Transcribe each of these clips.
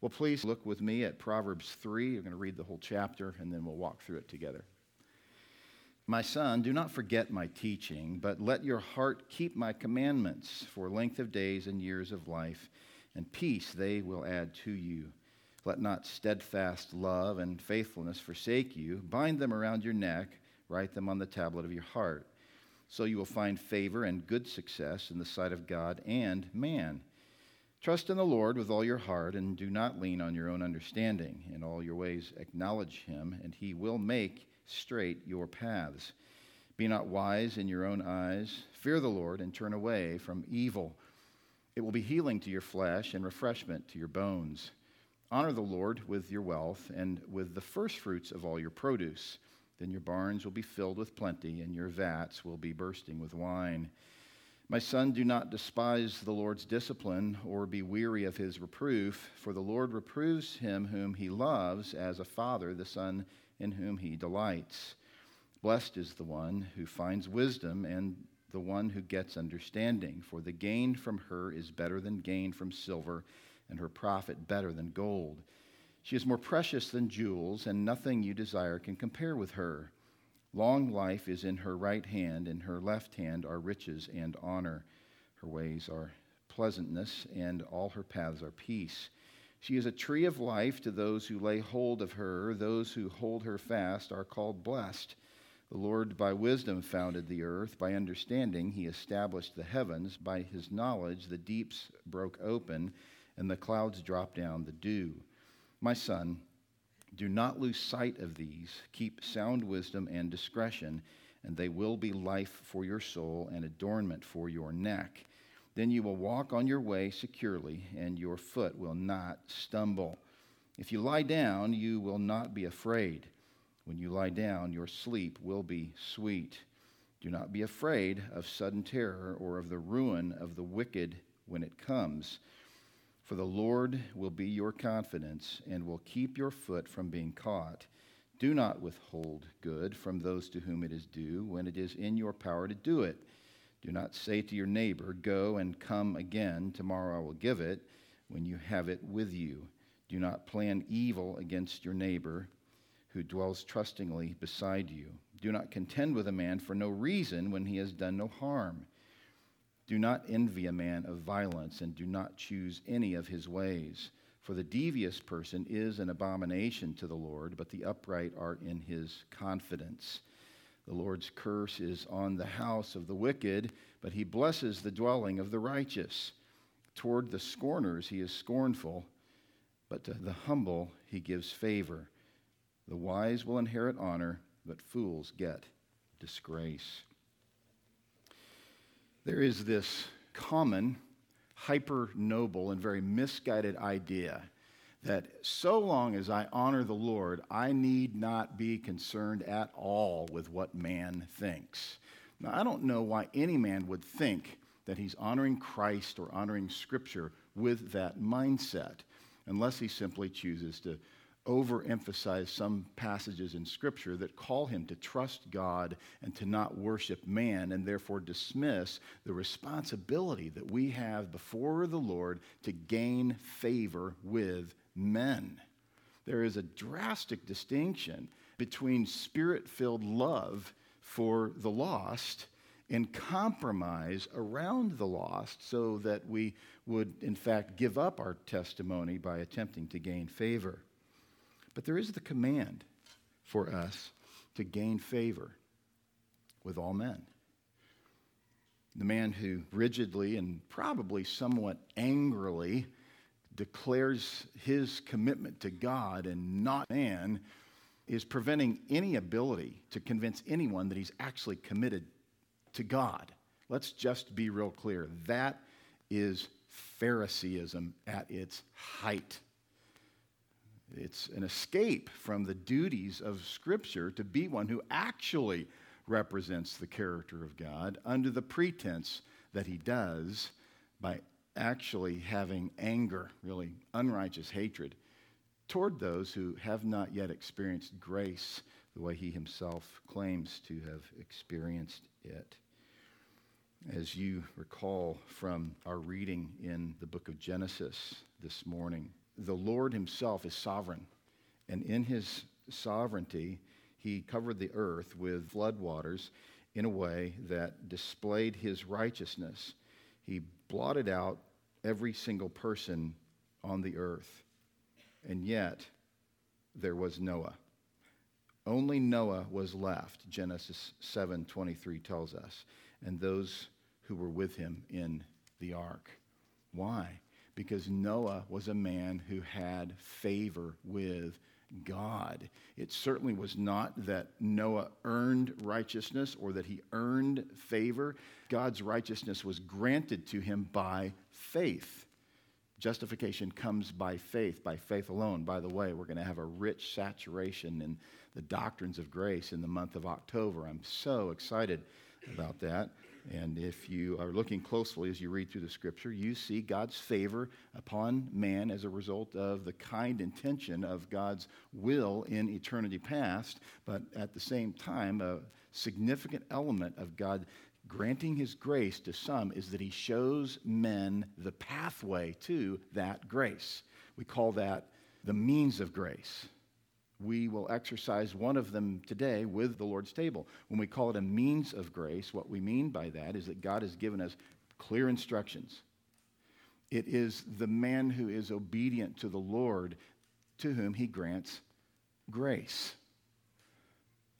Well, please look with me at Proverbs 3. We're going to read the whole chapter and then we'll walk through it together. My son, do not forget my teaching, but let your heart keep my commandments for length of days and years of life, and peace they will add to you. Let not steadfast love and faithfulness forsake you. Bind them around your neck, write them on the tablet of your heart. So you will find favor and good success in the sight of God and man. Trust in the Lord with all your heart and do not lean on your own understanding. In all your ways acknowledge him, and he will make straight your paths. Be not wise in your own eyes. Fear the Lord and turn away from evil. It will be healing to your flesh and refreshment to your bones. Honor the Lord with your wealth and with the firstfruits of all your produce. Then your barns will be filled with plenty, and your vats will be bursting with wine. My son, do not despise the Lord's discipline or be weary of his reproof, for the Lord reproves him whom he loves, as a father the son in whom he delights. Blessed is the one who finds wisdom and the one who gets understanding, for the gain from her is better than gain from silver and her profit better than gold. She is more precious than jewels, and nothing you desire can compare with her. Long life is in her right hand, in her left hand are riches and honor. Her ways are pleasantness, and all her paths are peace. She is a tree of life to those who lay hold of her. Those who hold her fast are called blessed. The Lord by wisdom founded the earth. By understanding, he established the heavens. By his knowledge, the deeps broke open and the clouds dropped down the dew. My son, do not lose sight of these. Keep sound wisdom and discretion, and they will be life for your soul and adornment for your neck. Then you will walk on your way securely, and your foot will not stumble. If you lie down, you will not be afraid. When you lie down, your sleep will be sweet. Do not be afraid of sudden terror or of the ruin of the wicked when it comes for the Lord will be your confidence and will keep your foot from being caught. Do not withhold good from those to whom it is due when it is in your power to do it. Do not say to your neighbor, Go and come again, tomorrow I will give it, when you have it with you. Do not plan evil against your neighbor who dwells trustingly beside you. Do not contend with a man for no reason when he has done no harm. Do not envy a man of violence, and do not choose any of his ways. For the devious person is an abomination to the Lord, but the upright are in his confidence. The Lord's curse is on the house of the wicked, but he blesses the dwelling of the righteous. Toward the scorners he is scornful, but to the humble he gives favor. The wise will inherit honor, but fools get disgrace. There is this common, hyper noble, and very misguided idea that so long as I honor the Lord, I need not be concerned at all with what man thinks. Now, I don't know why any man would think that he's honoring Christ or honoring Scripture with that mindset, unless he simply chooses to overemphasize some passages in Scripture that call him to trust God and to not worship man, and therefore dismiss the responsibility that we have before the Lord to gain favor with men. There is a drastic distinction between spirit filled love for the lost and compromise around the lost so that we would, in fact, give up our testimony by attempting to gain favor. But there is the command for us to gain favor with all men. The man who rigidly and probably somewhat angrily declares his commitment to God and not man is preventing any ability to convince anyone that he's actually committed to God. Let's just be real clear. That is Phariseeism at its height. It's an escape from the duties of Scripture to be one who actually represents the character of God under the pretense that he does by actually having anger, really unrighteous hatred, toward those who have not yet experienced grace the way he himself claims to have experienced it. As you recall from our reading in the book of Genesis this morning, the Lord himself is sovereign. And in his sovereignty, he covered the earth with floodwaters in a way that displayed his righteousness. He blotted out every single person on the earth. And yet, there was Noah. Only Noah was left, Genesis 7:23 tells us, and those who were with him in the ark. Why? Because Noah was a man who had favor with God. It certainly was not that Noah earned righteousness or that he earned favor. God's righteousness was granted to him by faith. Justification comes by faith, by faith alone. By the way, we're going to have a rich saturation in the doctrines of grace in the month of October. I'm so excited about that. And if you are looking closely as you read through the scripture, you see God's favor upon man as a result of the kind intention of God's will in eternity past, but at the same time, a significant element of God granting his grace to some is that he shows men the pathway to that grace. We call that the means of grace we will exercise one of them today with the Lord's table. When we call it a means of grace, what we mean by that is that God has given us clear instructions. It is the man who is obedient to the Lord to whom he grants grace.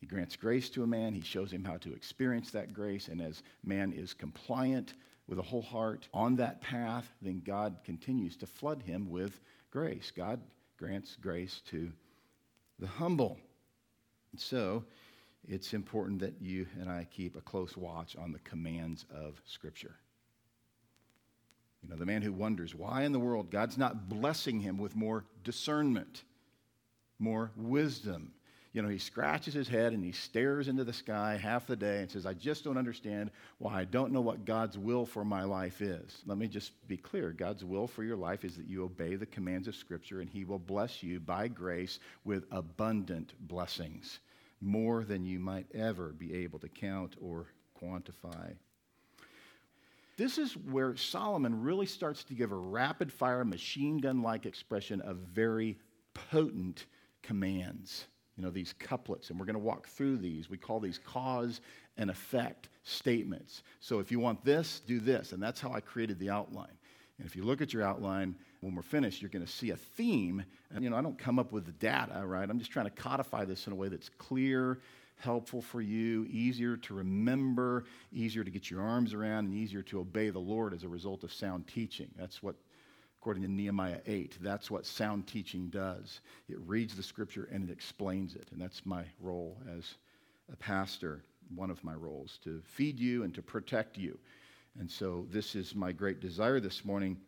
He grants grace to a man, he shows him how to experience that grace, and as man is compliant with a whole heart on that path, then God continues to flood him with grace. God grants grace to the humble. So, it's important that you and I keep a close watch on the commands of Scripture. You know, the man who wonders why in the world God's not blessing him with more discernment, more wisdom, you know, he scratches his head and he stares into the sky half the day and says, I just don't understand why I don't know what God's will for my life is. Let me just be clear God's will for your life is that you obey the commands of Scripture and he will bless you by grace with abundant blessings, more than you might ever be able to count or quantify. This is where Solomon really starts to give a rapid fire, machine gun like expression of very potent commands you know, these couplets, and we're going to walk through these. We call these cause and effect statements. So if you want this, do this. And that's how I created the outline. And if you look at your outline, when we're finished, you're going to see a theme. And, you know, I don't come up with the data, right? I'm just trying to codify this in a way that's clear, helpful for you, easier to remember, easier to get your arms around, and easier to obey the Lord as a result of sound teaching. That's what according to Nehemiah 8. That's what sound teaching does. It reads the scripture and it explains it. And that's my role as a pastor, one of my roles, to feed you and to protect you. And so, this is my great desire this morning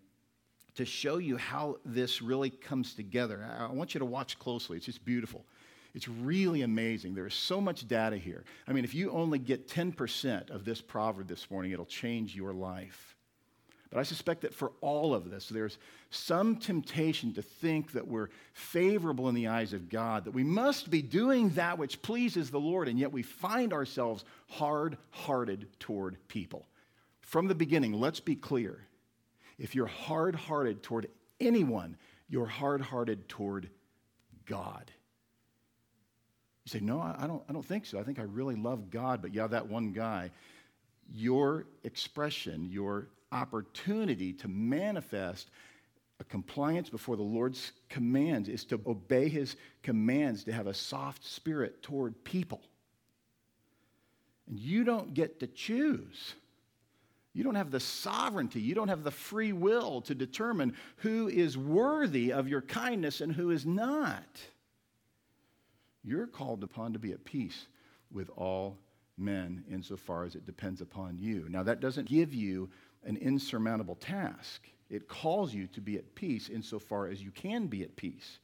to show you how this really comes together. I want you to watch closely, it's just beautiful. It's really amazing. There is so much data here. I mean, if you only get 10% of this proverb this morning, it'll change your life. But I suspect that for all of this, there's some temptation to think that we're favorable in the eyes of God, that we must be doing that which pleases the Lord, and yet we find ourselves hard hearted toward people. From the beginning, let's be clear. If you're hard hearted toward anyone, you're hard hearted toward God. You say, No, I don't, I don't think so. I think I really love God, but yeah, that one guy. Your expression, your opportunity to manifest a compliance before the Lord's commands is to obey his commands, to have a soft spirit toward people. And you don't get to choose. You don't have the sovereignty. You don't have the free will to determine who is worthy of your kindness and who is not. You're called upon to be at peace with all men insofar as it depends upon you. Now, that doesn't give you an insurmountable task. It calls you to be at peace insofar as you can be at peace.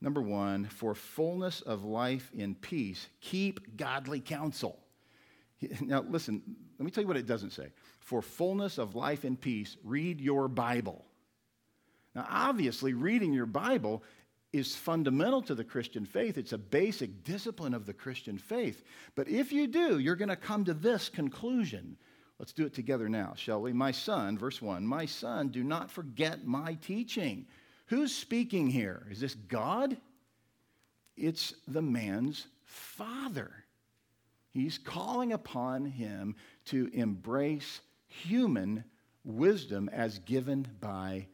Number one, for fullness of life in peace, keep godly counsel. Now, listen, let me tell you what it doesn't say. For fullness of life in peace, read your Bible. Now, obviously, reading your Bible is fundamental to the Christian faith. It's a basic discipline of the Christian faith. But if you do, you're going to come to this conclusion Let's do it together now, shall we? My son, verse 1 My son, do not forget my teaching. Who's speaking here? Is this God? It's the man's father. He's calling upon him to embrace human wisdom as given by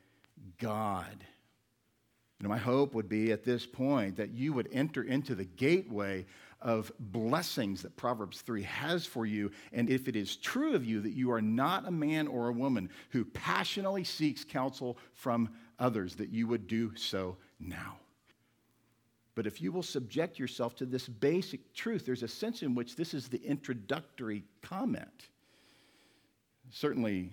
God. You know, my hope would be at this point that you would enter into the gateway of blessings that Proverbs 3 has for you. And if it is true of you that you are not a man or a woman who passionately seeks counsel from others, that you would do so now. But if you will subject yourself to this basic truth, there's a sense in which this is the introductory comment. Certainly,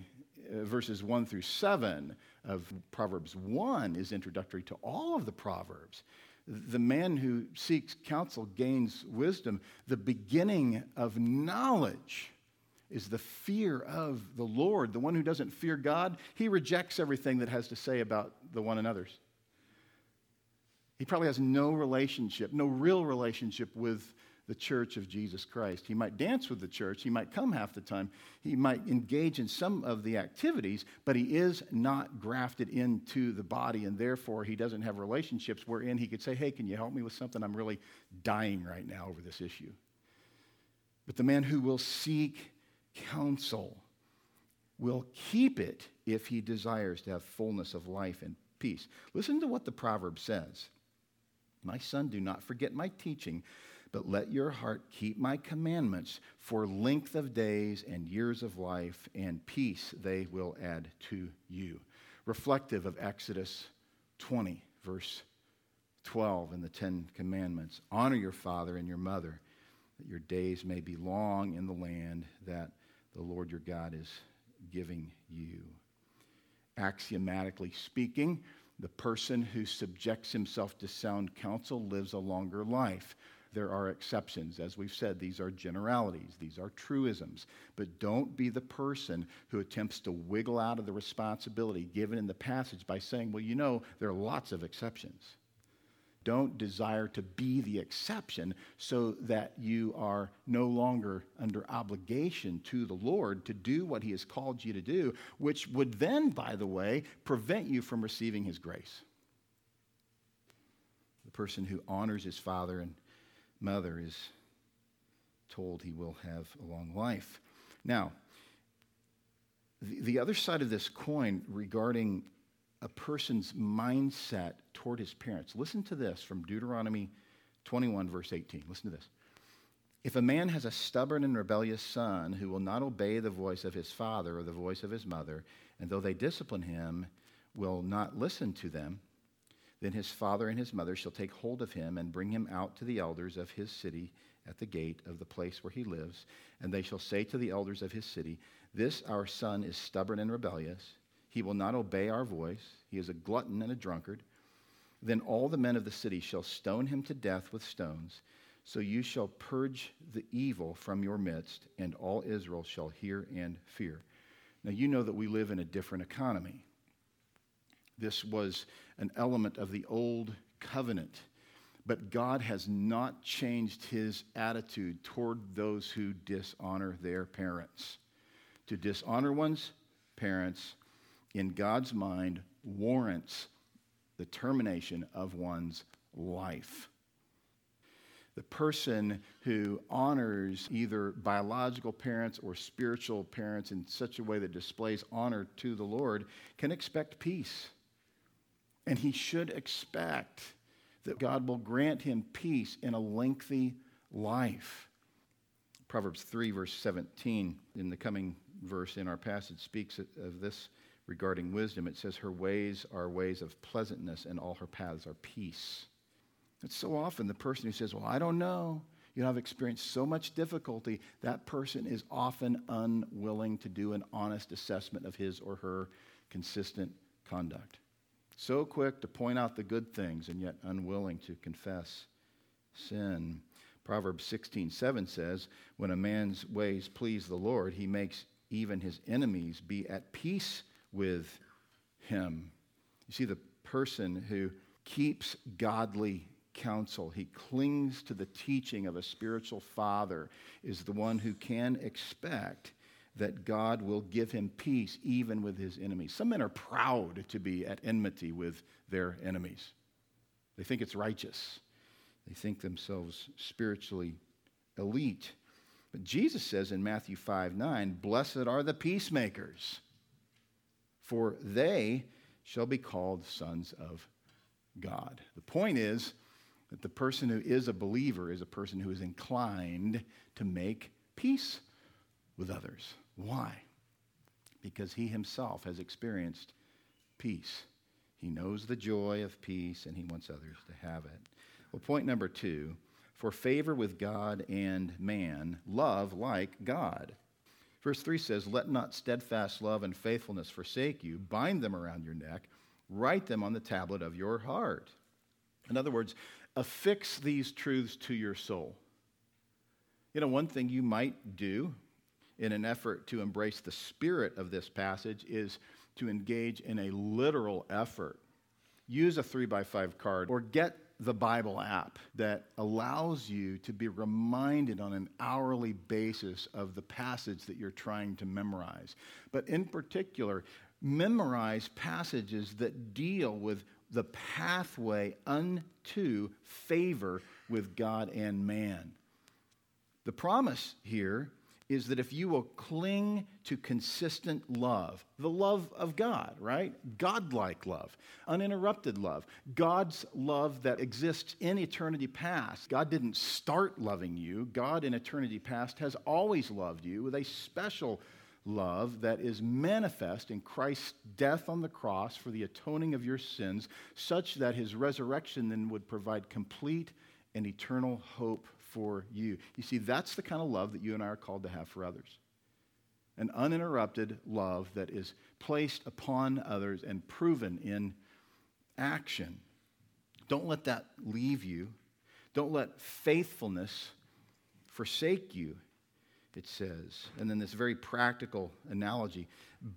uh, verses 1 through 7 of Proverbs 1 is introductory to all of the Proverbs. The man who seeks counsel gains wisdom. The beginning of knowledge is the fear of the Lord. The one who doesn't fear God, he rejects everything that has to say about the one another's. He probably has no relationship, no real relationship with the church of Jesus Christ. He might dance with the church, he might come half the time, he might engage in some of the activities, but he is not grafted into the body, and therefore he doesn't have relationships wherein he could say, Hey, can you help me with something? I'm really dying right now over this issue. But the man who will seek counsel will keep it if he desires to have fullness of life and peace. Listen to what the proverb says. My son, do not forget my teaching, but let your heart keep my commandments for length of days and years of life, and peace they will add to you. Reflective of Exodus 20, verse 12 in the Ten Commandments. Honor your father and your mother, that your days may be long in the land that the Lord your God is giving you. Axiomatically speaking, the person who subjects himself to sound counsel lives a longer life. There are exceptions. As we've said, these are generalities, these are truisms. But don't be the person who attempts to wiggle out of the responsibility given in the passage by saying, well, you know, there are lots of exceptions don't desire to be the exception so that you are no longer under obligation to the Lord to do what He has called you to do, which would then, by the way, prevent you from receiving His grace. The person who honors his father and mother is told he will have a long life. Now, the, the other side of this coin regarding a person's mindset toward his parents. Listen to this from Deuteronomy 21, verse 18. Listen to this. If a man has a stubborn and rebellious son who will not obey the voice of his father or the voice of his mother, and though they discipline him, will not listen to them, then his father and his mother shall take hold of him and bring him out to the elders of his city at the gate of the place where he lives. And they shall say to the elders of his city, This our son is stubborn and rebellious. He will not obey our voice. He is a glutton and a drunkard. Then all the men of the city shall stone him to death with stones. So you shall purge the evil from your midst, and all Israel shall hear and fear. Now, you know that we live in a different economy. This was an element of the old covenant, but God has not changed his attitude toward those who dishonor their parents. To dishonor one's parents in God's mind warrants the termination of one's life. The person who honors either biological parents or spiritual parents in such a way that displays honor to the Lord can expect peace. And he should expect that God will grant him peace in a lengthy life. Proverbs 3, verse 17, in the coming verse in our passage, speaks of this regarding wisdom, it says, Her ways are ways of pleasantness, and all her paths are peace. It's so often the person who says, Well, I don't know. You know, I've experienced so much difficulty. That person is often unwilling to do an honest assessment of his or her consistent conduct. So quick to point out the good things and yet unwilling to confess sin. Proverbs 16, 7 says, When a man's ways please the Lord, he makes even his enemies be at peace with him. You see, the person who keeps godly counsel, he clings to the teaching of a spiritual father, is the one who can expect that God will give him peace even with his enemies. Some men are proud to be at enmity with their enemies, they think it's righteous, they think themselves spiritually elite. But Jesus says in Matthew 5 9, Blessed are the peacemakers, for they shall be called sons of God. The point is that the person who is a believer is a person who is inclined to make peace with others. Why? Because he himself has experienced peace. He knows the joy of peace and he wants others to have it. Well, point number two for favor with God and man, love like God. Verse 3 says, Let not steadfast love and faithfulness forsake you. Bind them around your neck. Write them on the tablet of your heart. In other words, affix these truths to your soul. You know, one thing you might do in an effort to embrace the spirit of this passage is to engage in a literal effort. Use a three by five card or get the Bible app that allows you to be reminded on an hourly basis of the passage that you're trying to memorize. But in particular, memorize passages that deal with the pathway unto favor with God and man. The promise here is that if you will cling to consistent love, the love of God, right? Godlike love, uninterrupted love, God's love that exists in eternity past. God didn't start loving you, God in eternity past has always loved you with a special love that is manifest in Christ's death on the cross for the atoning of your sins, such that his resurrection then would provide complete and eternal hope for you. You see, that's the kind of love that you and I are called to have for others. An uninterrupted love that is placed upon others and proven in action. Don't let that leave you. Don't let faithfulness forsake you, it says. And then this very practical analogy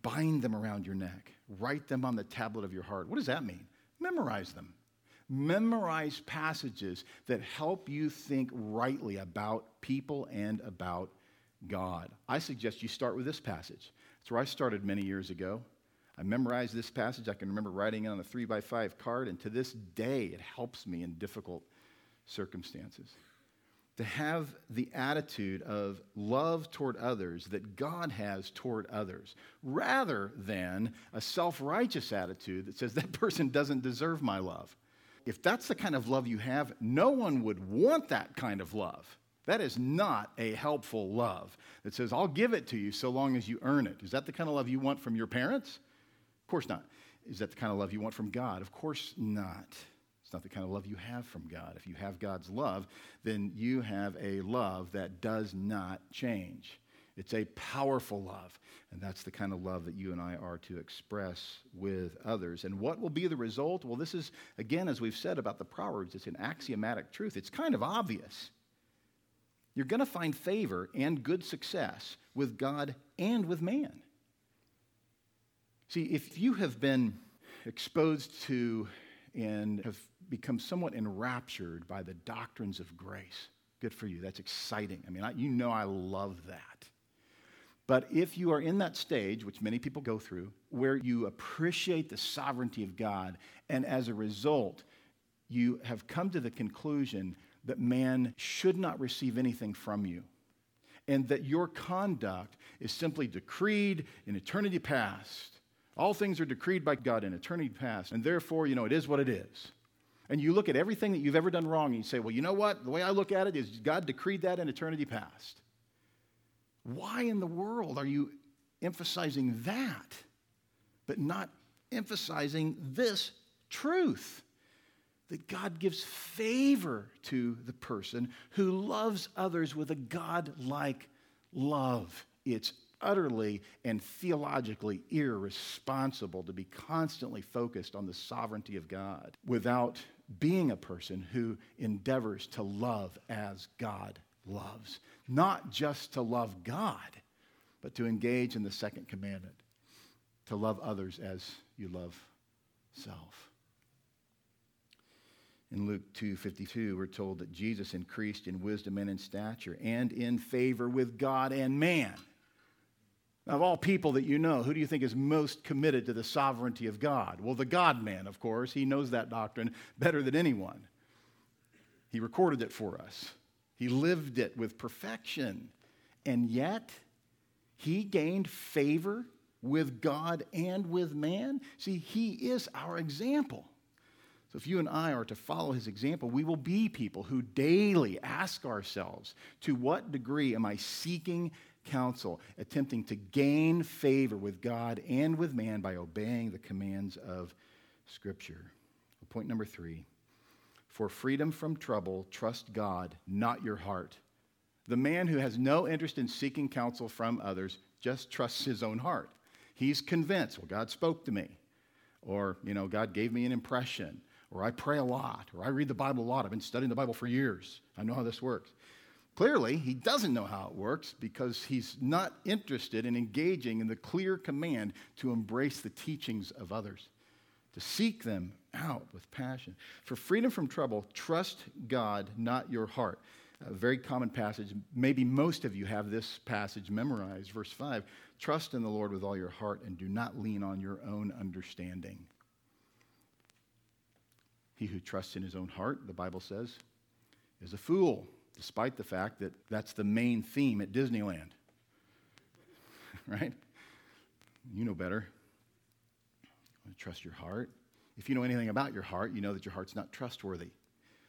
bind them around your neck, write them on the tablet of your heart. What does that mean? Memorize them. Memorize passages that help you think rightly about people and about God. I suggest you start with this passage. That's where I started many years ago. I memorized this passage. I can remember writing it on a three by five card, and to this day, it helps me in difficult circumstances. To have the attitude of love toward others that God has toward others, rather than a self righteous attitude that says that person doesn't deserve my love if that's the kind of love you have, no one would want that kind of love. That is not a helpful love that says, I'll give it to you so long as you earn it. Is that the kind of love you want from your parents? Of course not. Is that the kind of love you want from God? Of course not. It's not the kind of love you have from God. If you have God's love, then you have a love that does not change. It's a powerful love. And that's the kind of love that you and I are to express with others. And what will be the result? Well, this is, again, as we've said about the Proverbs, it's an axiomatic truth. It's kind of obvious. You're going to find favor and good success with God and with man. See, if you have been exposed to and have become somewhat enraptured by the doctrines of grace, good for you. That's exciting. I mean, I, you know I love that. But if you are in that stage, which many people go through, where you appreciate the sovereignty of God, and as a result, you have come to the conclusion that man should not receive anything from you, and that your conduct is simply decreed in eternity past. All things are decreed by God in eternity past, and therefore, you know, it is what it is. And you look at everything that you've ever done wrong, and you say, well, you know what? The way I look at it is God decreed that in eternity past. Why in the world are you emphasizing that, but not emphasizing this truth? That God gives favor to the person who loves others with a God like love. It's utterly and theologically irresponsible to be constantly focused on the sovereignty of God without being a person who endeavors to love as God loves. Not just to love God, but to engage in the second commandment to love others as you love self. In Luke 2:52 we're told that Jesus increased in wisdom and in stature and in favor with God and man. Now, Of all people that you know, who do you think is most committed to the sovereignty of God? Well, the God man, of course. He knows that doctrine better than anyone. He recorded it for us, he lived it with perfection. And yet, he gained favor with God and with man. See, he is our example. So, if you and I are to follow his example, we will be people who daily ask ourselves to what degree am I seeking counsel, attempting to gain favor with God and with man by obeying the commands of Scripture? Point number three for freedom from trouble, trust God, not your heart. The man who has no interest in seeking counsel from others just trusts his own heart. He's convinced, well, God spoke to me, or, you know, God gave me an impression, or I pray a lot, or I read the Bible a lot. I've been studying the Bible for years. I know how this works. Clearly, he doesn't know how it works because he's not interested in engaging in the clear command to embrace the teachings of others, to seek them out with passion. For freedom from trouble, trust God, not your heart. A very common passage. Maybe most of you have this passage memorized. Verse 5 Trust in the Lord with all your heart and do not lean on your own understanding. He who trusts in his own heart, the Bible says, is a fool, despite the fact that that's the main theme at Disneyland. right? You know better. Trust your heart. If you know anything about your heart, you know that your heart's not trustworthy.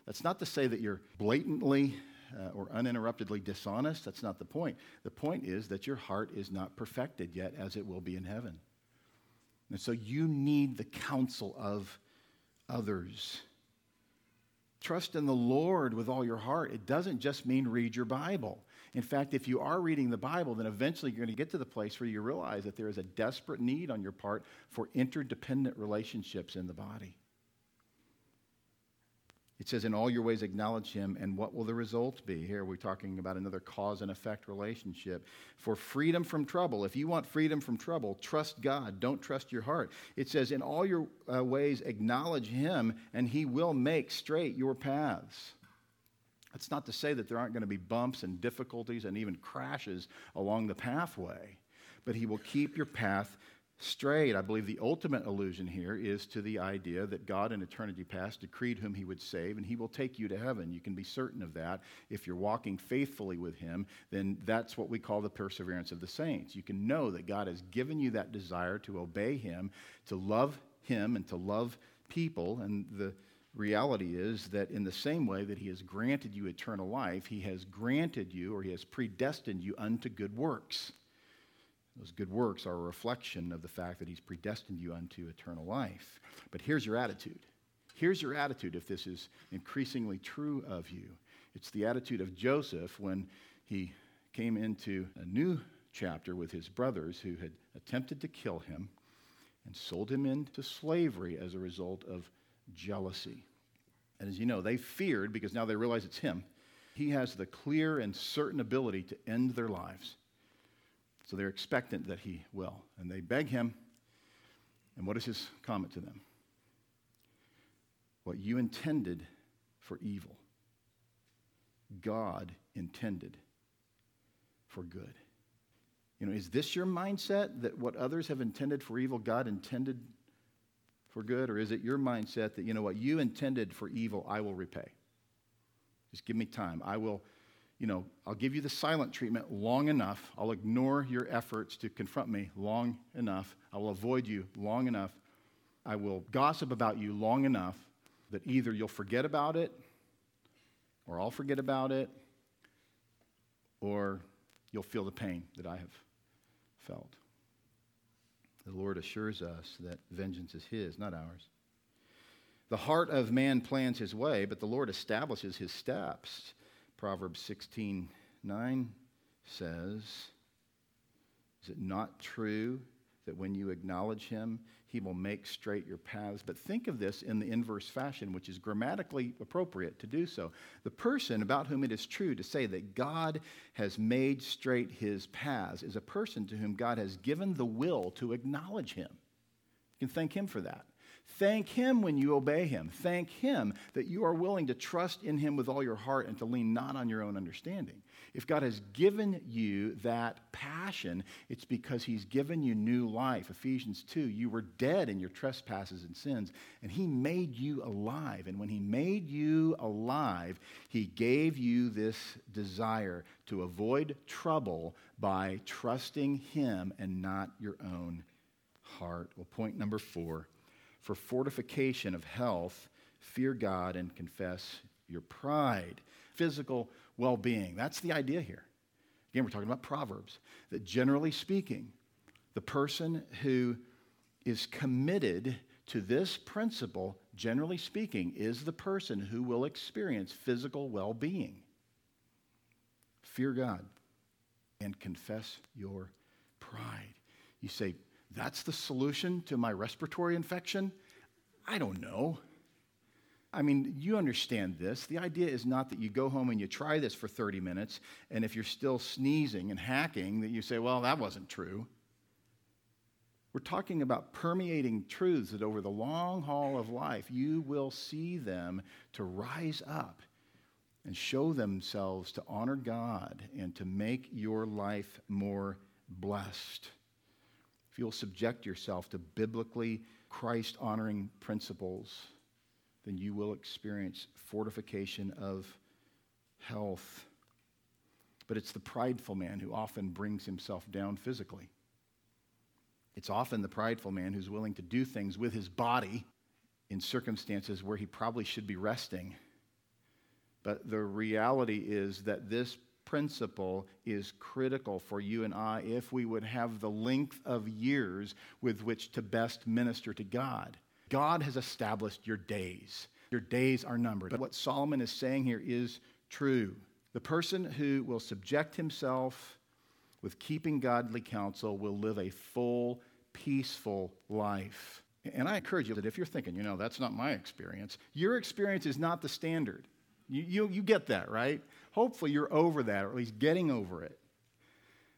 That's not to say that you're blatantly uh, or uninterruptedly dishonest. That's not the point. The point is that your heart is not perfected yet as it will be in heaven. And so you need the counsel of others. Trust in the Lord with all your heart. It doesn't just mean read your Bible. In fact, if you are reading the Bible, then eventually you're going to get to the place where you realize that there is a desperate need on your part for interdependent relationships in the body. It says, In all your ways acknowledge him, and what will the result be? Here we're talking about another cause and effect relationship. For freedom from trouble, if you want freedom from trouble, trust God. Don't trust your heart. It says, In all your uh, ways acknowledge him, and he will make straight your paths. That's not to say that there aren't going to be bumps and difficulties and even crashes along the pathway, but he will keep your path straight. I believe the ultimate allusion here is to the idea that God in eternity past decreed whom he would save, and he will take you to heaven. You can be certain of that. If you're walking faithfully with him, then that's what we call the perseverance of the saints. You can know that God has given you that desire to obey him, to love him, and to love people. And the reality is that in the same way that he has granted you eternal life, he has granted you or he has predestined you unto good works. Those good works are a reflection of the fact that He's predestined you unto eternal life. But here's your attitude. Here's your attitude if this is increasingly true of you. It's the attitude of Joseph when he came into a new chapter with his brothers who had attempted to kill him and sold him into slavery as a result of jealousy. And as you know, they feared because now they realize it's him. He has the clear and certain ability to end their lives. So they're expectant that he will. And they beg him. And what is his comment to them? What you intended for evil, God intended for good. You know, is this your mindset that what others have intended for evil, God intended for good? Or is it your mindset that, you know, what you intended for evil, I will repay? Just give me time. I will you know, I'll give you the silent treatment long enough. I'll ignore your efforts to confront me long enough. I will avoid you long enough. I will gossip about you long enough that either you'll forget about it, or I'll forget about it, or you'll feel the pain that I have felt. The Lord assures us that vengeance is His, not ours. The heart of man plans his way, but the Lord establishes his steps. Proverbs 16 9 says, Is it not true that when you acknowledge him, he will make straight your paths? But think of this in the inverse fashion, which is grammatically appropriate to do so. The person about whom it is true to say that God has made straight his paths is a person to whom God has given the will to acknowledge him. You can thank him for that. Thank Him when you obey Him. Thank Him that you are willing to trust in Him with all your heart and to lean not on your own understanding. If God has given you that passion, it's because He's given you new life. Ephesians 2 you were dead in your trespasses and sins, and He made you alive. And when He made you alive, He gave you this desire to avoid trouble by trusting Him and not your own heart. Well, point number four for fortification of health, fear God and confess your pride. Physical well being. That's the idea here. Again, we're talking about Proverbs. That generally speaking, the person who is committed to this principle, generally speaking, is the person who will experience physical well being. Fear God and confess your pride. You say, that's the solution to my respiratory infection? I don't know. I mean, you understand this. The idea is not that you go home and you try this for 30 minutes, and if you're still sneezing and hacking, that you say, well, that wasn't true. We're talking about permeating truths that over the long haul of life, you will see them to rise up and show themselves to honor God and to make your life more blessed. If you'll subject yourself to biblically Christ honoring principles, then you will experience fortification of health. But it's the prideful man who often brings himself down physically. It's often the prideful man who's willing to do things with his body in circumstances where he probably should be resting. But the reality is that this principle is critical for you and I if we would have the length of years with which to best minister to God. God has established your days. Your days are numbered. But what Solomon is saying here is true. The person who will subject himself with keeping godly counsel will live a full, peaceful life. And I encourage you that if you're thinking, you know, that's not my experience, your experience is not the standard. You, you, you get that, right? Hopefully you're over that, or at least getting over it.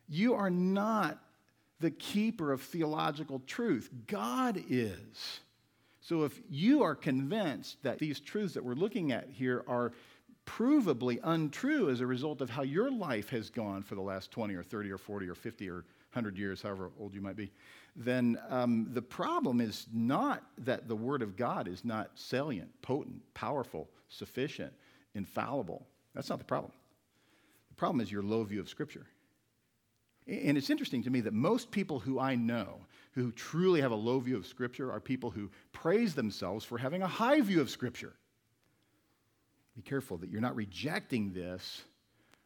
You are not the keeper of theological truth, God is. So if you are convinced that these truths that we're looking at here are provably untrue as a result of how your life has gone for the last 20 or 30 or 40 or 50 or 100 years, however old you might be, then um, the problem is not that the Word of God is not salient, potent, powerful, sufficient, infallible. That's not the problem. The problem is your low view of Scripture. And it's interesting to me that most people who I know who truly have a low view of Scripture are people who praise themselves for having a high view of Scripture. Be careful that you're not rejecting this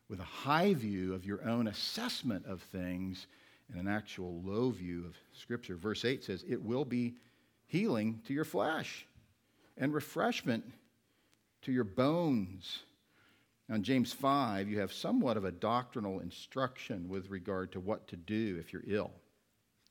with a high view of your own assessment of things and an actual low view of Scripture. Verse 8 says, It will be healing to your flesh and refreshment to your bones. Now, in James 5, you have somewhat of a doctrinal instruction with regard to what to do if you're ill.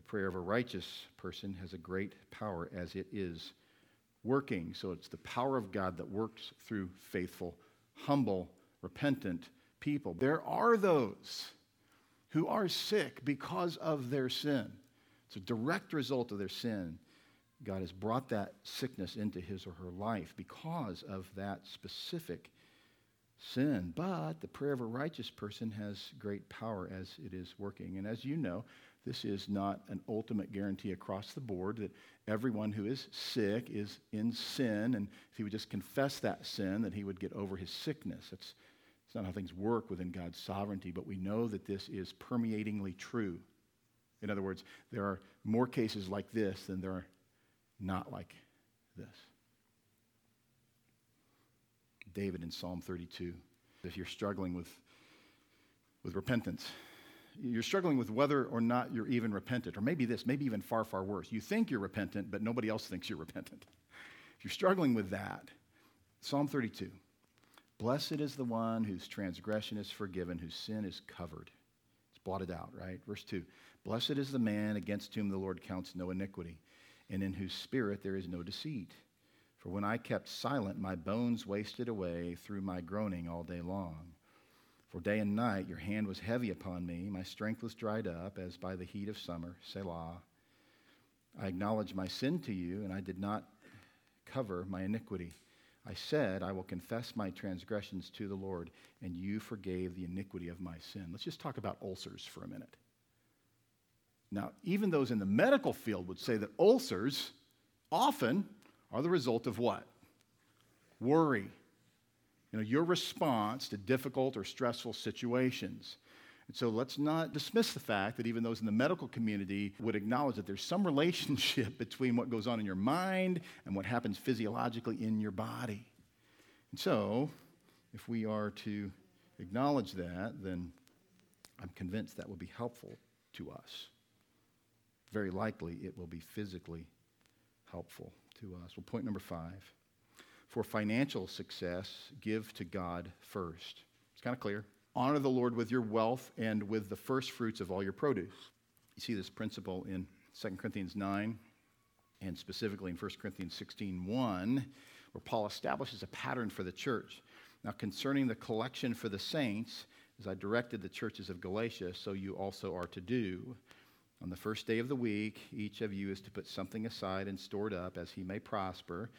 the prayer of a righteous person has a great power as it is working. So it's the power of God that works through faithful, humble, repentant people. There are those who are sick because of their sin. It's a direct result of their sin. God has brought that sickness into his or her life because of that specific sin. But the prayer of a righteous person has great power as it is working. And as you know, this is not an ultimate guarantee across the board that everyone who is sick is in sin, and if he would just confess that sin, that he would get over his sickness. That's, that's not how things work within God's sovereignty, but we know that this is permeatingly true. In other words, there are more cases like this than there are not like this. David in Psalm 32, if you're struggling with, with repentance, you're struggling with whether or not you're even repentant, or maybe this, maybe even far, far worse. You think you're repentant, but nobody else thinks you're repentant. If you're struggling with that, Psalm 32 Blessed is the one whose transgression is forgiven, whose sin is covered. It's blotted out, right? Verse 2 Blessed is the man against whom the Lord counts no iniquity, and in whose spirit there is no deceit. For when I kept silent, my bones wasted away through my groaning all day long. For day and night your hand was heavy upon me, my strength was dried up as by the heat of summer. Selah. I acknowledged my sin to you, and I did not cover my iniquity. I said, I will confess my transgressions to the Lord, and you forgave the iniquity of my sin. Let's just talk about ulcers for a minute. Now, even those in the medical field would say that ulcers often are the result of what? Worry. You know, your response to difficult or stressful situations. And so let's not dismiss the fact that even those in the medical community would acknowledge that there's some relationship between what goes on in your mind and what happens physiologically in your body. And so, if we are to acknowledge that, then I'm convinced that will be helpful to us. Very likely, it will be physically helpful to us. Well, point number five for financial success, give to God first. It's kind of clear. Honor the Lord with your wealth and with the first fruits of all your produce. You see this principle in 2 Corinthians 9 and specifically in 1 Corinthians 16 1, where Paul establishes a pattern for the church. Now, concerning the collection for the saints, as I directed the churches of Galatia, so you also are to do. On the first day of the week, each of you is to put something aside and store it up as he may prosper,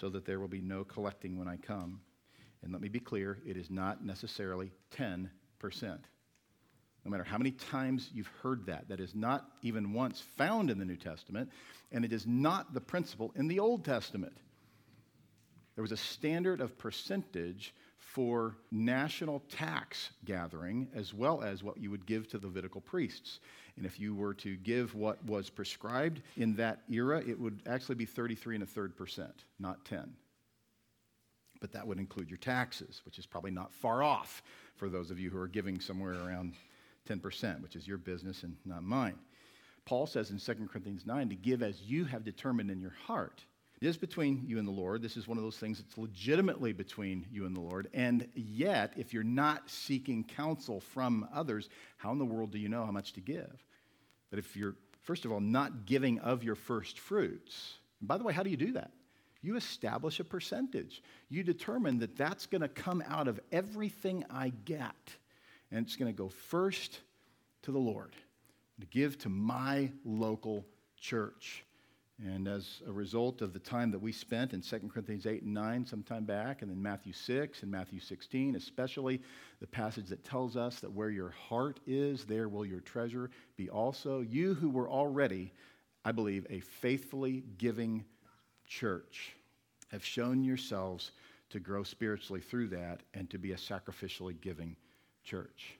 so that there will be no collecting when I come. And let me be clear, it is not necessarily 10%. No matter how many times you've heard that, that is not even once found in the New Testament, and it is not the principle in the Old Testament. There was a standard of percentage for national tax gathering as well as what you would give to the Levitical priests. And if you were to give what was prescribed in that era, it would actually be 33 and a third percent, not 10 but that would include your taxes, which is probably not far off for those of you who are giving somewhere around 10%, which is your business and not mine. Paul says in 2 Corinthians 9 to give as you have determined in your heart. It is between you and the Lord. This is one of those things that's legitimately between you and the Lord. And yet, if you're not seeking counsel from others, how in the world do you know how much to give? But if you're, first of all, not giving of your first fruits, by the way, how do you do that? you establish a percentage. You determine that that's going to come out of everything I get, and it's going to go first to the Lord, to give to my local church. And as a result of the time that we spent in 2 Corinthians 8 and 9 sometime back, and then Matthew 6 and Matthew 16, especially the passage that tells us that where your heart is, there will your treasure be also. You who were already, I believe, a faithfully giving church have shown yourselves to grow spiritually through that and to be a sacrificially giving church.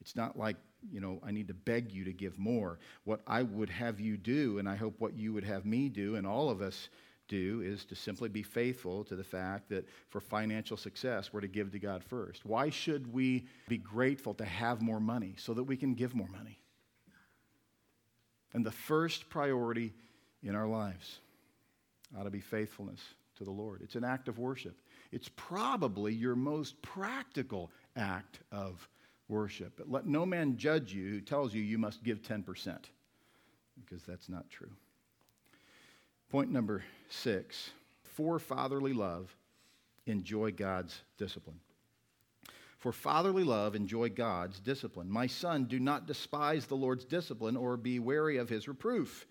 It's not like, you know, I need to beg you to give more. What I would have you do, and I hope what you would have me do, and all of us do, is to simply be faithful to the fact that for financial success, we're to give to God first. Why should we be grateful to have more money? So that we can give more money. And the first priority in our lives ought to be faithfulness to the Lord. It's an act of worship. It's probably your most practical act of worship. But let no man judge you who tells you you must give 10%, because that's not true. Point number six for fatherly love, enjoy God's discipline. For fatherly love, enjoy God's discipline. My son, do not despise the Lord's discipline or be wary of his reproof.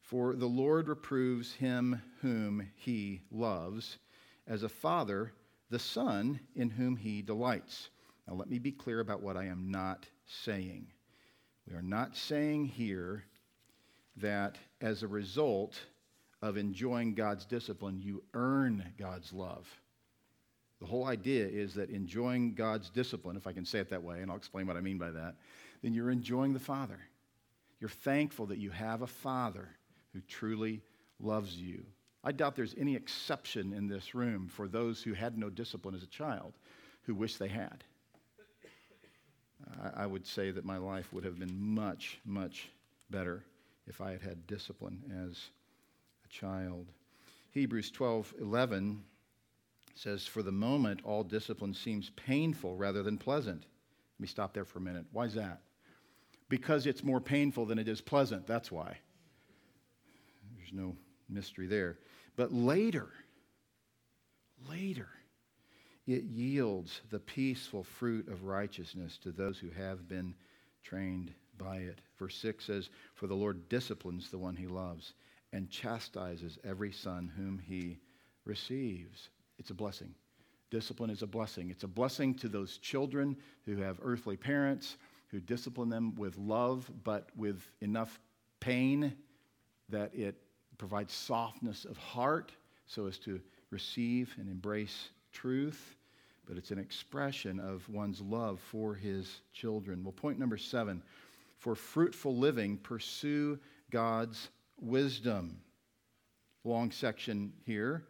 For the Lord reproves him whom he loves, as a father, the son in whom he delights. Now, let me be clear about what I am not saying. We are not saying here that as a result of enjoying God's discipline, you earn God's love. The whole idea is that enjoying God's discipline, if I can say it that way, and I'll explain what I mean by that, then you're enjoying the Father. You're thankful that you have a Father who truly loves you. I doubt there's any exception in this room for those who had no discipline as a child who wish they had. I, would say that my life would have been much, much better if I had had discipline as a child. Hebrews 12 11 says, For the moment, all discipline seems painful rather than pleasant. Let me stop there for a minute. Why is that? Because it's more painful than it is pleasant. That's why. There's no mystery there. But later, later, it yields the peaceful fruit of righteousness to those who have been trained by it. Verse 6 says, For the Lord disciplines the one he loves and chastises every son whom he receives. It's a blessing. Discipline is a blessing. It's a blessing to those children who have earthly parents who discipline them with love, but with enough pain that it provides softness of heart so as to receive and embrace truth. But it's an expression of one's love for his children. Well, point number seven for fruitful living, pursue God's wisdom. Long section here,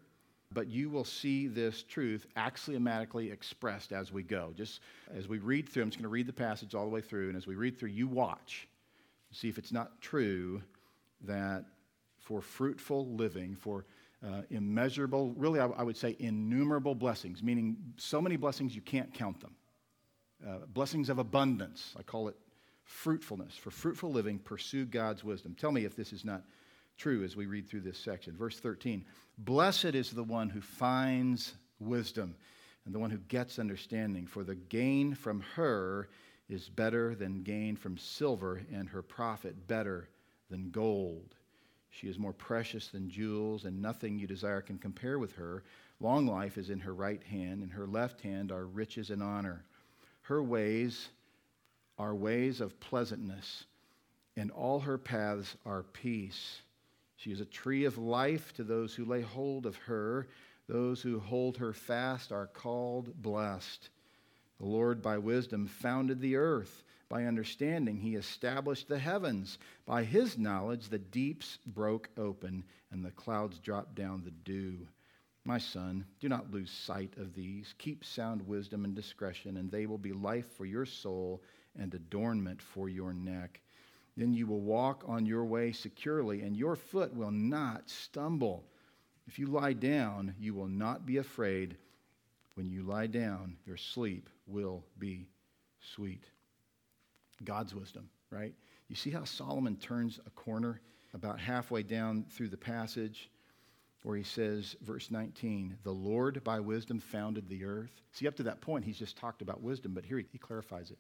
but you will see this truth axiomatically expressed as we go. Just as we read through, I'm just going to read the passage all the way through, and as we read through, you watch. See if it's not true that for fruitful living, for uh, immeasurable, really, I, I, would say innumerable blessings, meaning so many blessings you can't count them. Uh, blessings of abundance, I call it fruitfulness. For fruitful living, pursue God's wisdom. Tell me if this is not true as we read through this section. Verse 13 Blessed is the one who finds wisdom and the one who gets understanding, for the gain from her is better than gain from silver, and her profit better than gold. She is more precious than jewels, and nothing you desire can compare with her. Long life is in her right hand, and her left hand are riches and honor. Her ways are ways of pleasantness, and all her paths are peace. She is a tree of life to those who lay hold of her. Those who hold her fast are called blessed. The Lord, by wisdom, founded the earth. By understanding, he established the heavens. By his knowledge, the deeps broke open, and the clouds dropped down the dew. My son, do not lose sight of these. Keep sound wisdom and discretion, and they will be life for your soul and adornment for your neck. Then you will walk on your way securely, and your foot will not stumble. If you lie down, you will not be afraid. When you lie down, your sleep will be sweet. God's wisdom, right? You see how Solomon turns a corner about halfway down through the passage where he says, verse 19, the Lord by wisdom founded the earth. See, up to that point, he's just talked about wisdom, but here he, he clarifies it.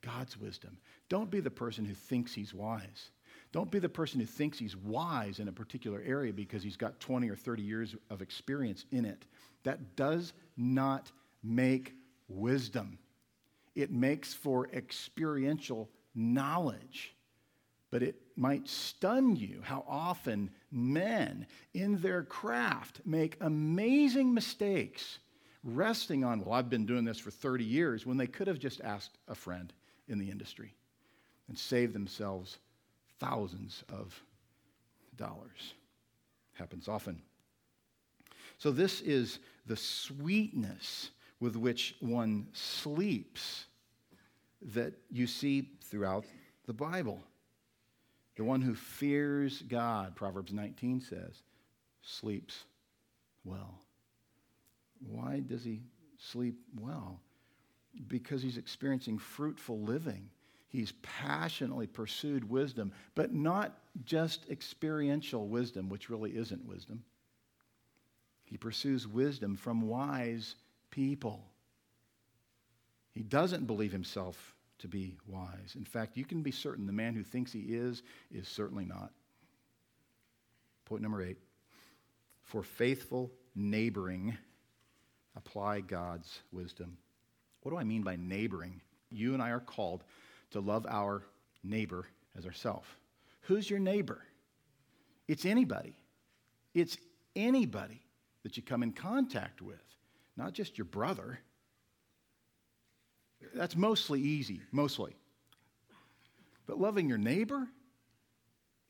God's wisdom. Don't be the person who thinks he's wise. Don't be the person who thinks he's wise in a particular area because he's got 20 or 30 years of experience in it. That does not make wisdom. It makes for experiential knowledge. But it might stun you how often men in their craft make amazing mistakes resting on, well, I've been doing this for 30 years, when they could have just asked a friend in the industry and saved themselves thousands of dollars. Happens often. So, this is the sweetness with which one sleeps that you see throughout the Bible. The one who fears God, Proverbs 19 says, sleeps well. Why does he sleep well? because he's experiencing fruitful living. He's passionately pursued wisdom, but not just experiential wisdom, which really isn't wisdom. He pursues wisdom from wise people. He doesn't believe himself to be wise. In fact, you can be certain the man who thinks he is is certainly not. Point number eight for faithful neighboring, apply God's wisdom. What do I mean by neighboring? You and I are called to love our neighbor as ourselves. Who's your neighbor? It's anybody. It's anybody that you come in contact with, not just your brother. That's mostly easy, mostly. But loving your neighbor,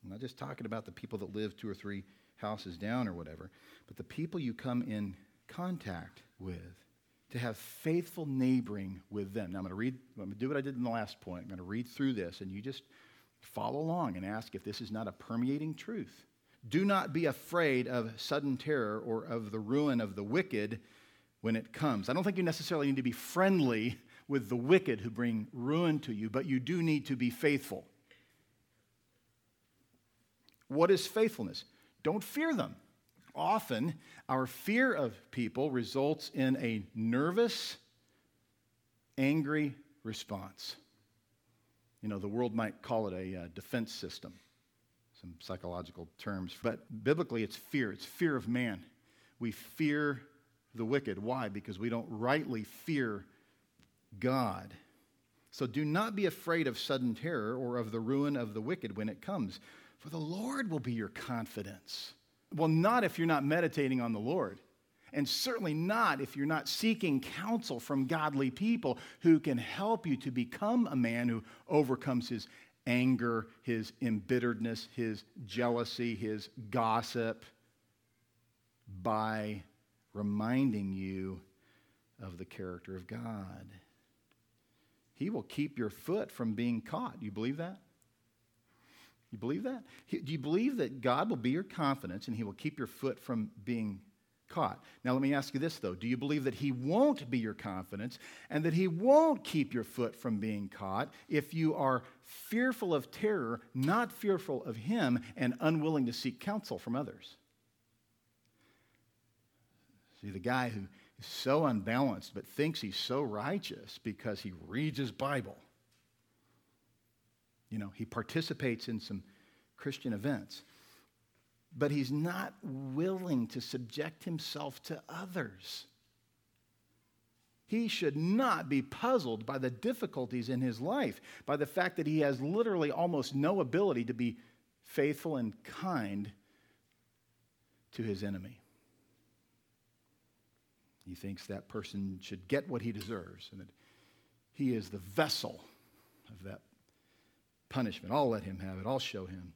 I'm not just talking about the people that live two or three houses down or whatever, but the people you come in contact with to have faithful neighboring with them. Now, I'm going to read, I'm going to do what I did in the last point. I'm going to read through this, and you just follow along and ask if this is not a permeating truth. Do not be afraid of sudden terror or of the ruin of the wicked when it comes. I don't think you necessarily need to be friendly with the wicked who bring ruin to you, but you do need to be faithful. What is faithfulness? Don't fear them. Often, our fear of people results in a nervous, angry response. You know, the world might call it a uh, defense system, some psychological terms, but biblically it's fear. It's fear of man. We fear the wicked. Why? Because we don't rightly fear God. So do not be afraid of sudden terror or of the ruin of the wicked when it comes, for the Lord will be your confidence. Well, not if you're not meditating on the Lord. And certainly not if you're not seeking counsel from godly people who can help you to become a man who overcomes his anger, his embitteredness, his jealousy, his gossip by reminding you of the character of God. He will keep your foot from being caught. You believe that? You believe that? Do you believe that God will be your confidence and He will keep your foot from being caught? Now, let me ask you this, though. Do you believe that He won't be your confidence and that He won't keep your foot from being caught if you are fearful of terror, not fearful of Him, and unwilling to seek counsel from others? See, the guy who so unbalanced but thinks he's so righteous because he reads his Bible. You know, he participates in some Christian events, but he's not willing to subject himself to others. He should not be puzzled by the difficulties in his life, by the fact that he has literally almost no ability to be faithful and kind to his enemy. He thinks that person should get what he deserves and that he is the vessel of that punishment. I'll let him have it, I'll show him.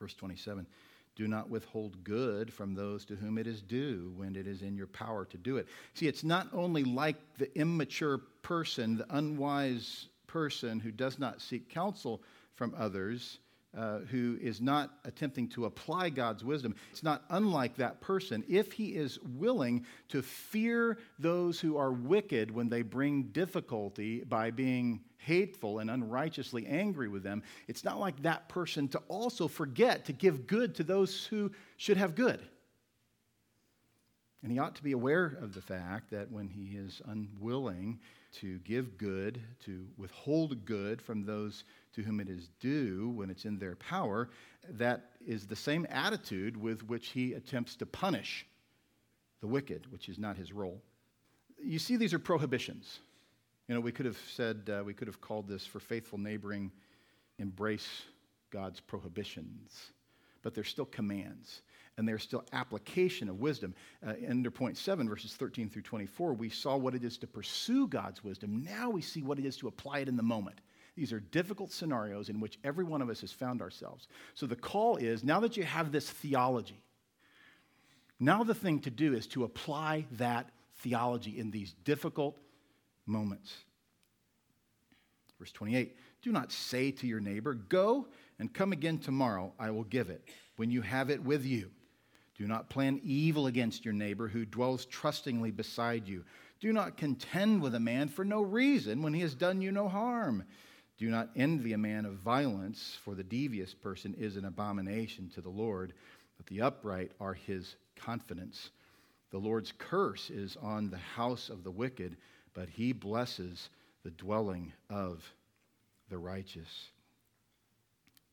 Verse 27 Do not withhold good from those to whom it is due when it is in your power to do it. See, it's not only like the immature person, the unwise person who does not seek counsel from others uh, who is not attempting to apply God's wisdom. It's not unlike that person if he is willing to fear those who are wicked when they bring difficulty by being hateful and unrighteously angry with them. It's not like that person to also forget to give good to those who should have good. And he ought to be aware of the fact that when he is unwilling to give good, to withhold good from those to whom it is due when it's in their power, that is the same attitude with which he attempts to punish the wicked, which is not his role. You see, these are prohibitions. You know, we could have said, uh, we could have called this for faithful neighboring, embrace God's prohibitions, but they're still commands and there's still application of wisdom. Uh, under point seven, verses 13 through 24, we saw what it is to pursue God's wisdom. Now we see what it is to apply it in the moment. These are difficult scenarios in which every one of us has found ourselves. So the call is now that you have this theology, now the thing to do is to apply that theology in these difficult moments. Verse 28 Do not say to your neighbor, Go and come again tomorrow, I will give it, when you have it with you. Do not plan evil against your neighbor who dwells trustingly beside you. Do not contend with a man for no reason when he has done you no harm. Do not envy a man of violence, for the devious person is an abomination to the Lord, but the upright are his confidence. The Lord's curse is on the house of the wicked, but he blesses the dwelling of the righteous.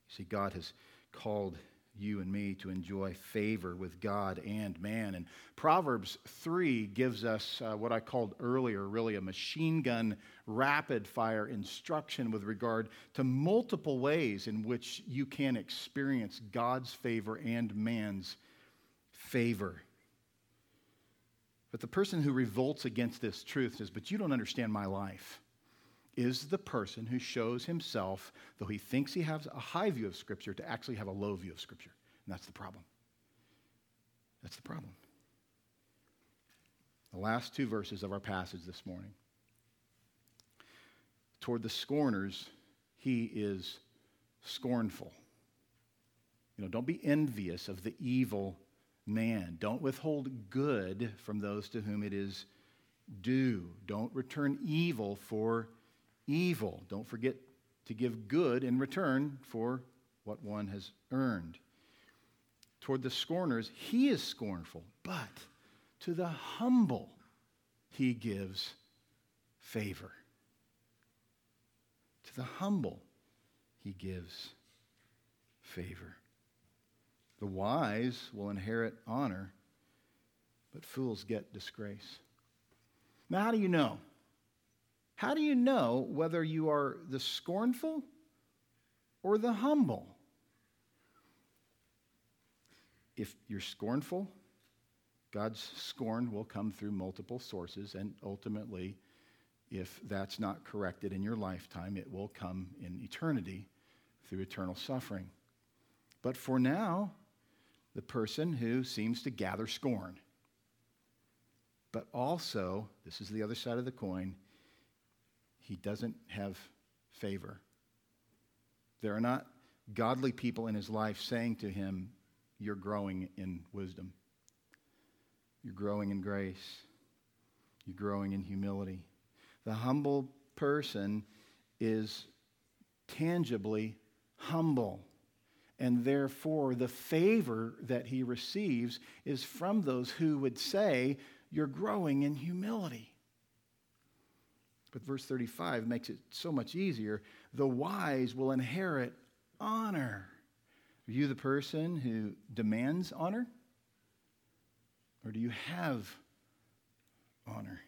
You See, God has called you and me to enjoy favor with God and man. And Proverbs 3 gives us uh, what I called earlier really a machine gun rapid fire instruction with regard to multiple ways in which you can experience God's favor and man's favor. But the person who revolts against this truth says, But you don't understand my life is the person who shows himself, though he thinks he has a high view of Scripture, to actually have a low view of Scripture. And that's the problem. That's the problem. The last two verses of our passage this morning. Toward the scorners, he is scornful. You know, don't be envious of the evil man. Don't withhold good from those to whom it is due. Don't return evil for evil. Don't forget to give good in return for what one has earned. Toward the scorners, he is scornful, but to the humble, he gives favor. To the humble, he gives favor. The wise will inherit honor, but fools get disgrace. Now, how do you know? How do you know whether you are the scornful or the humble? If you're scornful, God's scorn will come through multiple sources, and ultimately, if that's not corrected in your lifetime, it will come in eternity through eternal suffering. But for now, the person who seems to gather scorn. But also, this is the other side of the coin, he doesn't have favor. There are not godly people in his life saying to him, You're growing in wisdom, you're growing in grace, you're growing in humility. The humble person is tangibly humble and therefore the favor that he receives is from those who would say, You're growing in humility. But verse 35 makes it so much easier. The wise will inherit honor. Are you the person who demands honor? Or do you have honor?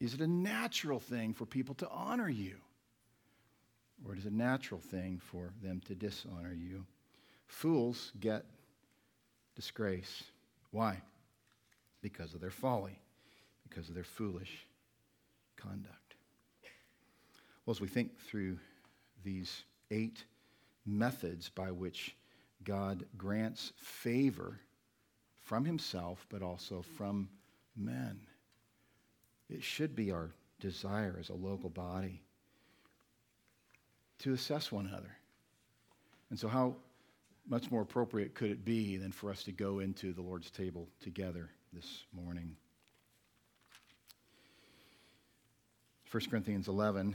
Is it a natural thing for people to honor you? Or is it a natural thing for them to dishonor you? Fools get disgrace. Why? Because of their folly, because of their foolish conduct. Well, as we think through these eight methods by which God grants favor from himself, but also from men, it should be our desire as a local body to assess one another. And so, how much more appropriate could it be than for us to go into the Lord's table together this morning? 1 Corinthians 11,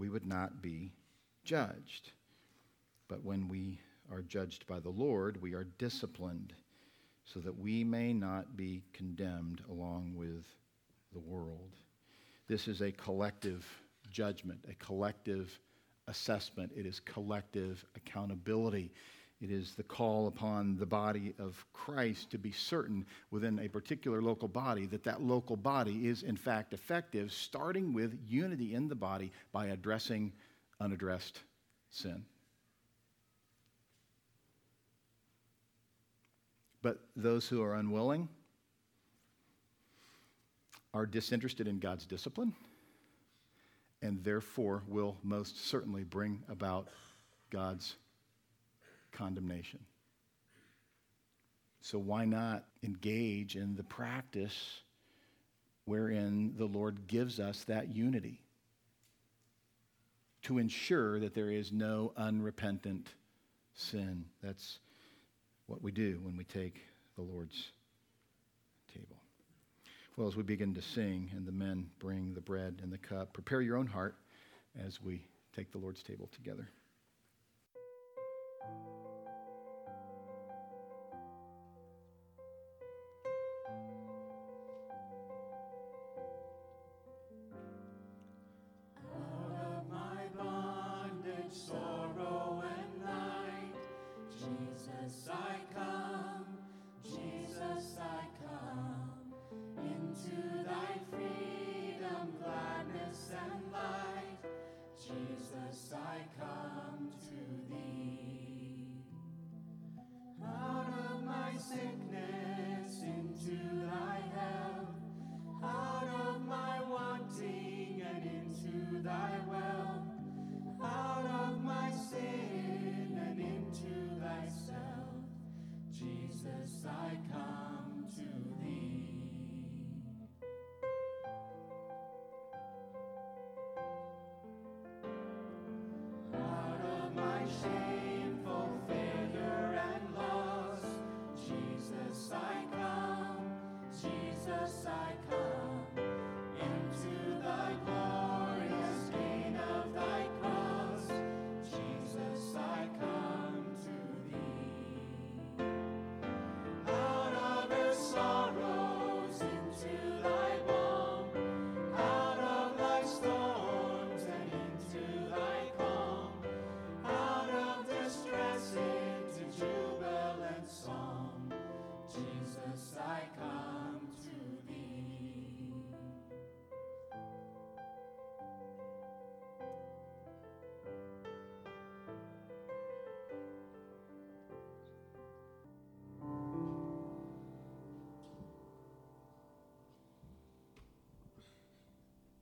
we would not be judged. But when we are judged by the Lord, we are disciplined so that we may not be condemned along with the world. This is a collective judgment, a collective assessment, it is collective accountability. It is the call upon the body of Christ to be certain within a particular local body that that local body is, in fact, effective, starting with unity in the body by addressing unaddressed sin. But those who are unwilling are disinterested in God's discipline and therefore will most certainly bring about God's condemnation. So, why not engage in the practice wherein the Lord gives us that unity to ensure that there is no unrepentant sin? That's what we do when we take the Lord's table. Well, as we begin to sing and the men bring the bread and the cup, prepare your own heart as we take the Lord's table together.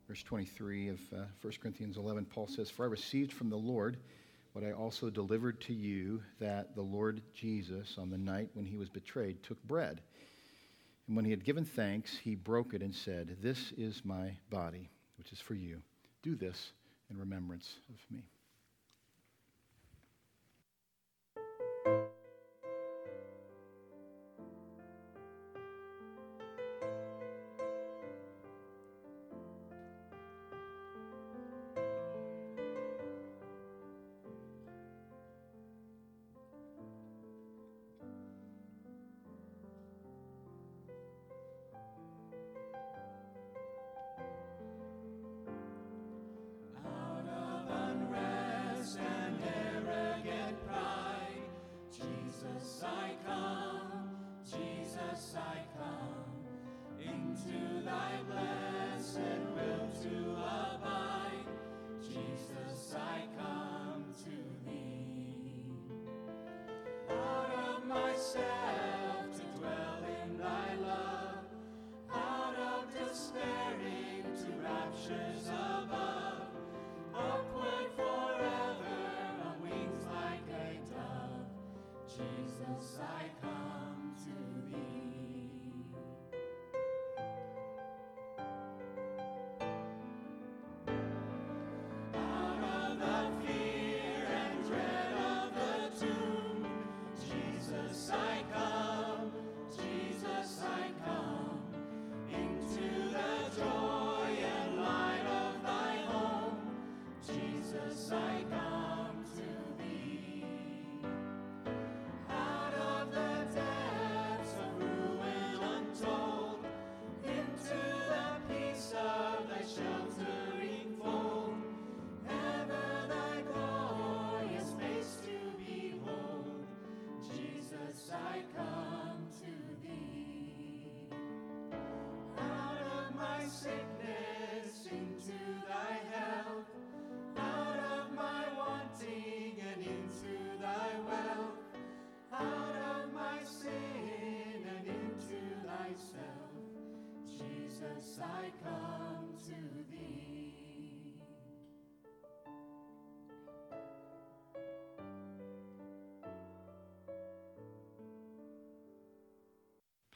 Verse 23 of uh, 1 Corinthians 11, Paul says, For I received from the Lord what I also delivered to you that the Lord Jesus, on the night when he was betrayed, took bread. And when he had given thanks, he broke it and said, This is my body, which is for you. Do this in remembrance of me.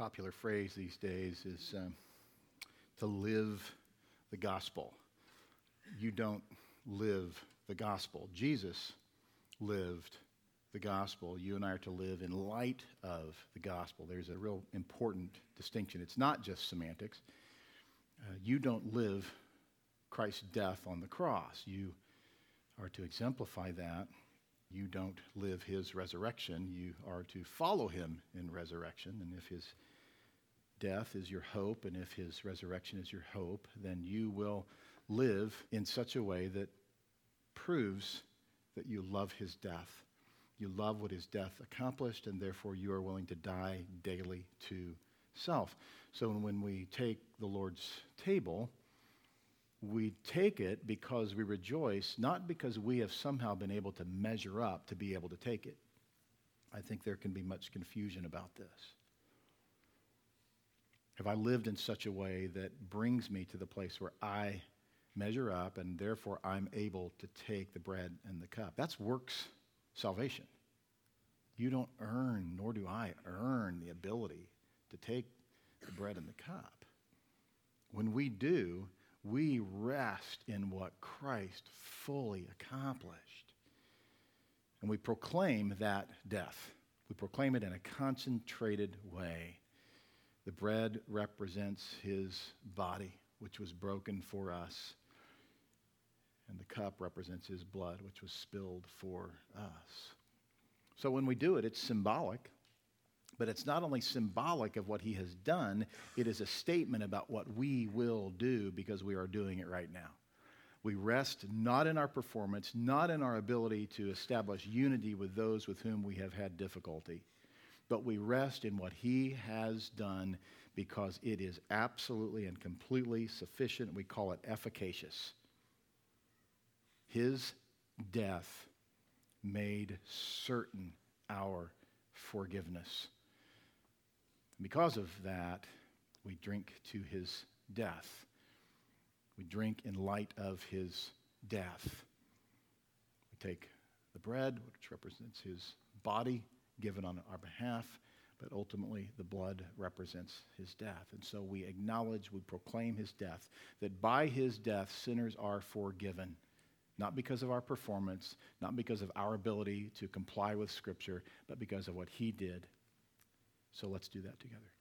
Popular phrase these days is um, to live the gospel. You don't live the gospel. Jesus lived the gospel. You and I are to live in light of the gospel. There's a real important distinction. It's not just semantics. Uh, you don't live Christ's death on the cross. You are to exemplify that. You don't live his resurrection. You are to follow him in resurrection. And if his death is your hope and if his resurrection is your hope, then you will live in such a way that proves that you love his death. You love what his death accomplished, and therefore you are willing to die daily to self. So when we take the Lord's table, we take it because we rejoice, not because we have somehow been able to measure up to be able to take it. I think there can be much confusion about this. Have I lived in such a way that brings me to the place where I measure up and therefore I'm able to take the bread and the cup? That's works salvation. You don't earn, nor do I earn the ability to take the bread and the cup. When we do, we rest in what Christ fully accomplished. And we proclaim that death. We proclaim it in a concentrated way. The bread represents his body, which was broken for us. And the cup represents his blood, which was spilled for us. So when we do it, it's symbolic. But it's not only symbolic of what he has done, it is a statement about what we will do because we are doing it right now. We rest not in our performance, not in our ability to establish unity with those with whom we have had difficulty but we rest in what He has done because it is absolutely and completely sufficient. We call it efficacious. His death made certain our forgiveness. Because of that, we drink to his death. We drink in light of his death. We take the bread, which represents his body given on our behalf, but ultimately the blood represents his death. And so we acknowledge, we proclaim his death, that by his death sinners are forgiven. Not because of our performance, not because of our ability to comply with Scripture, but because of what he did. So let's do that together.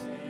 sing.